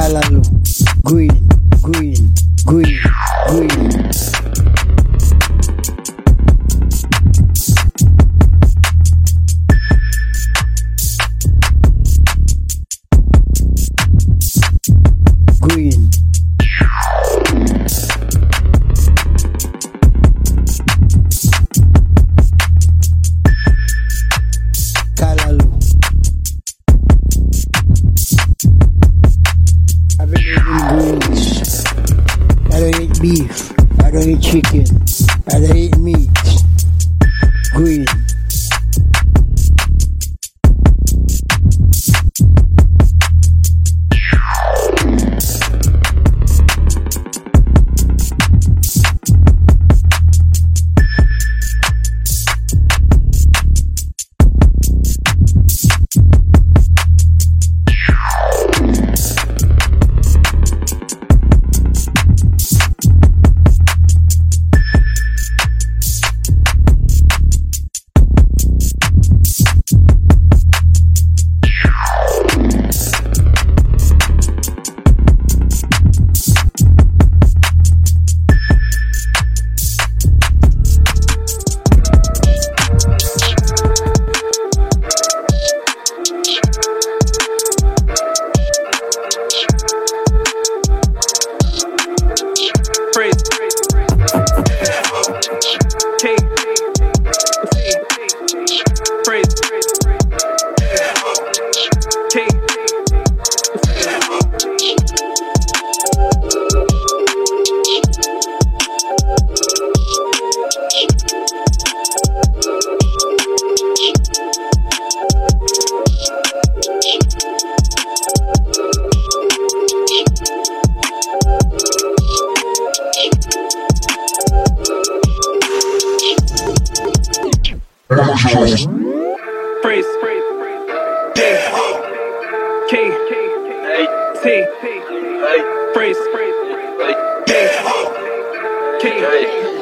Green, green, green, green. Green. K.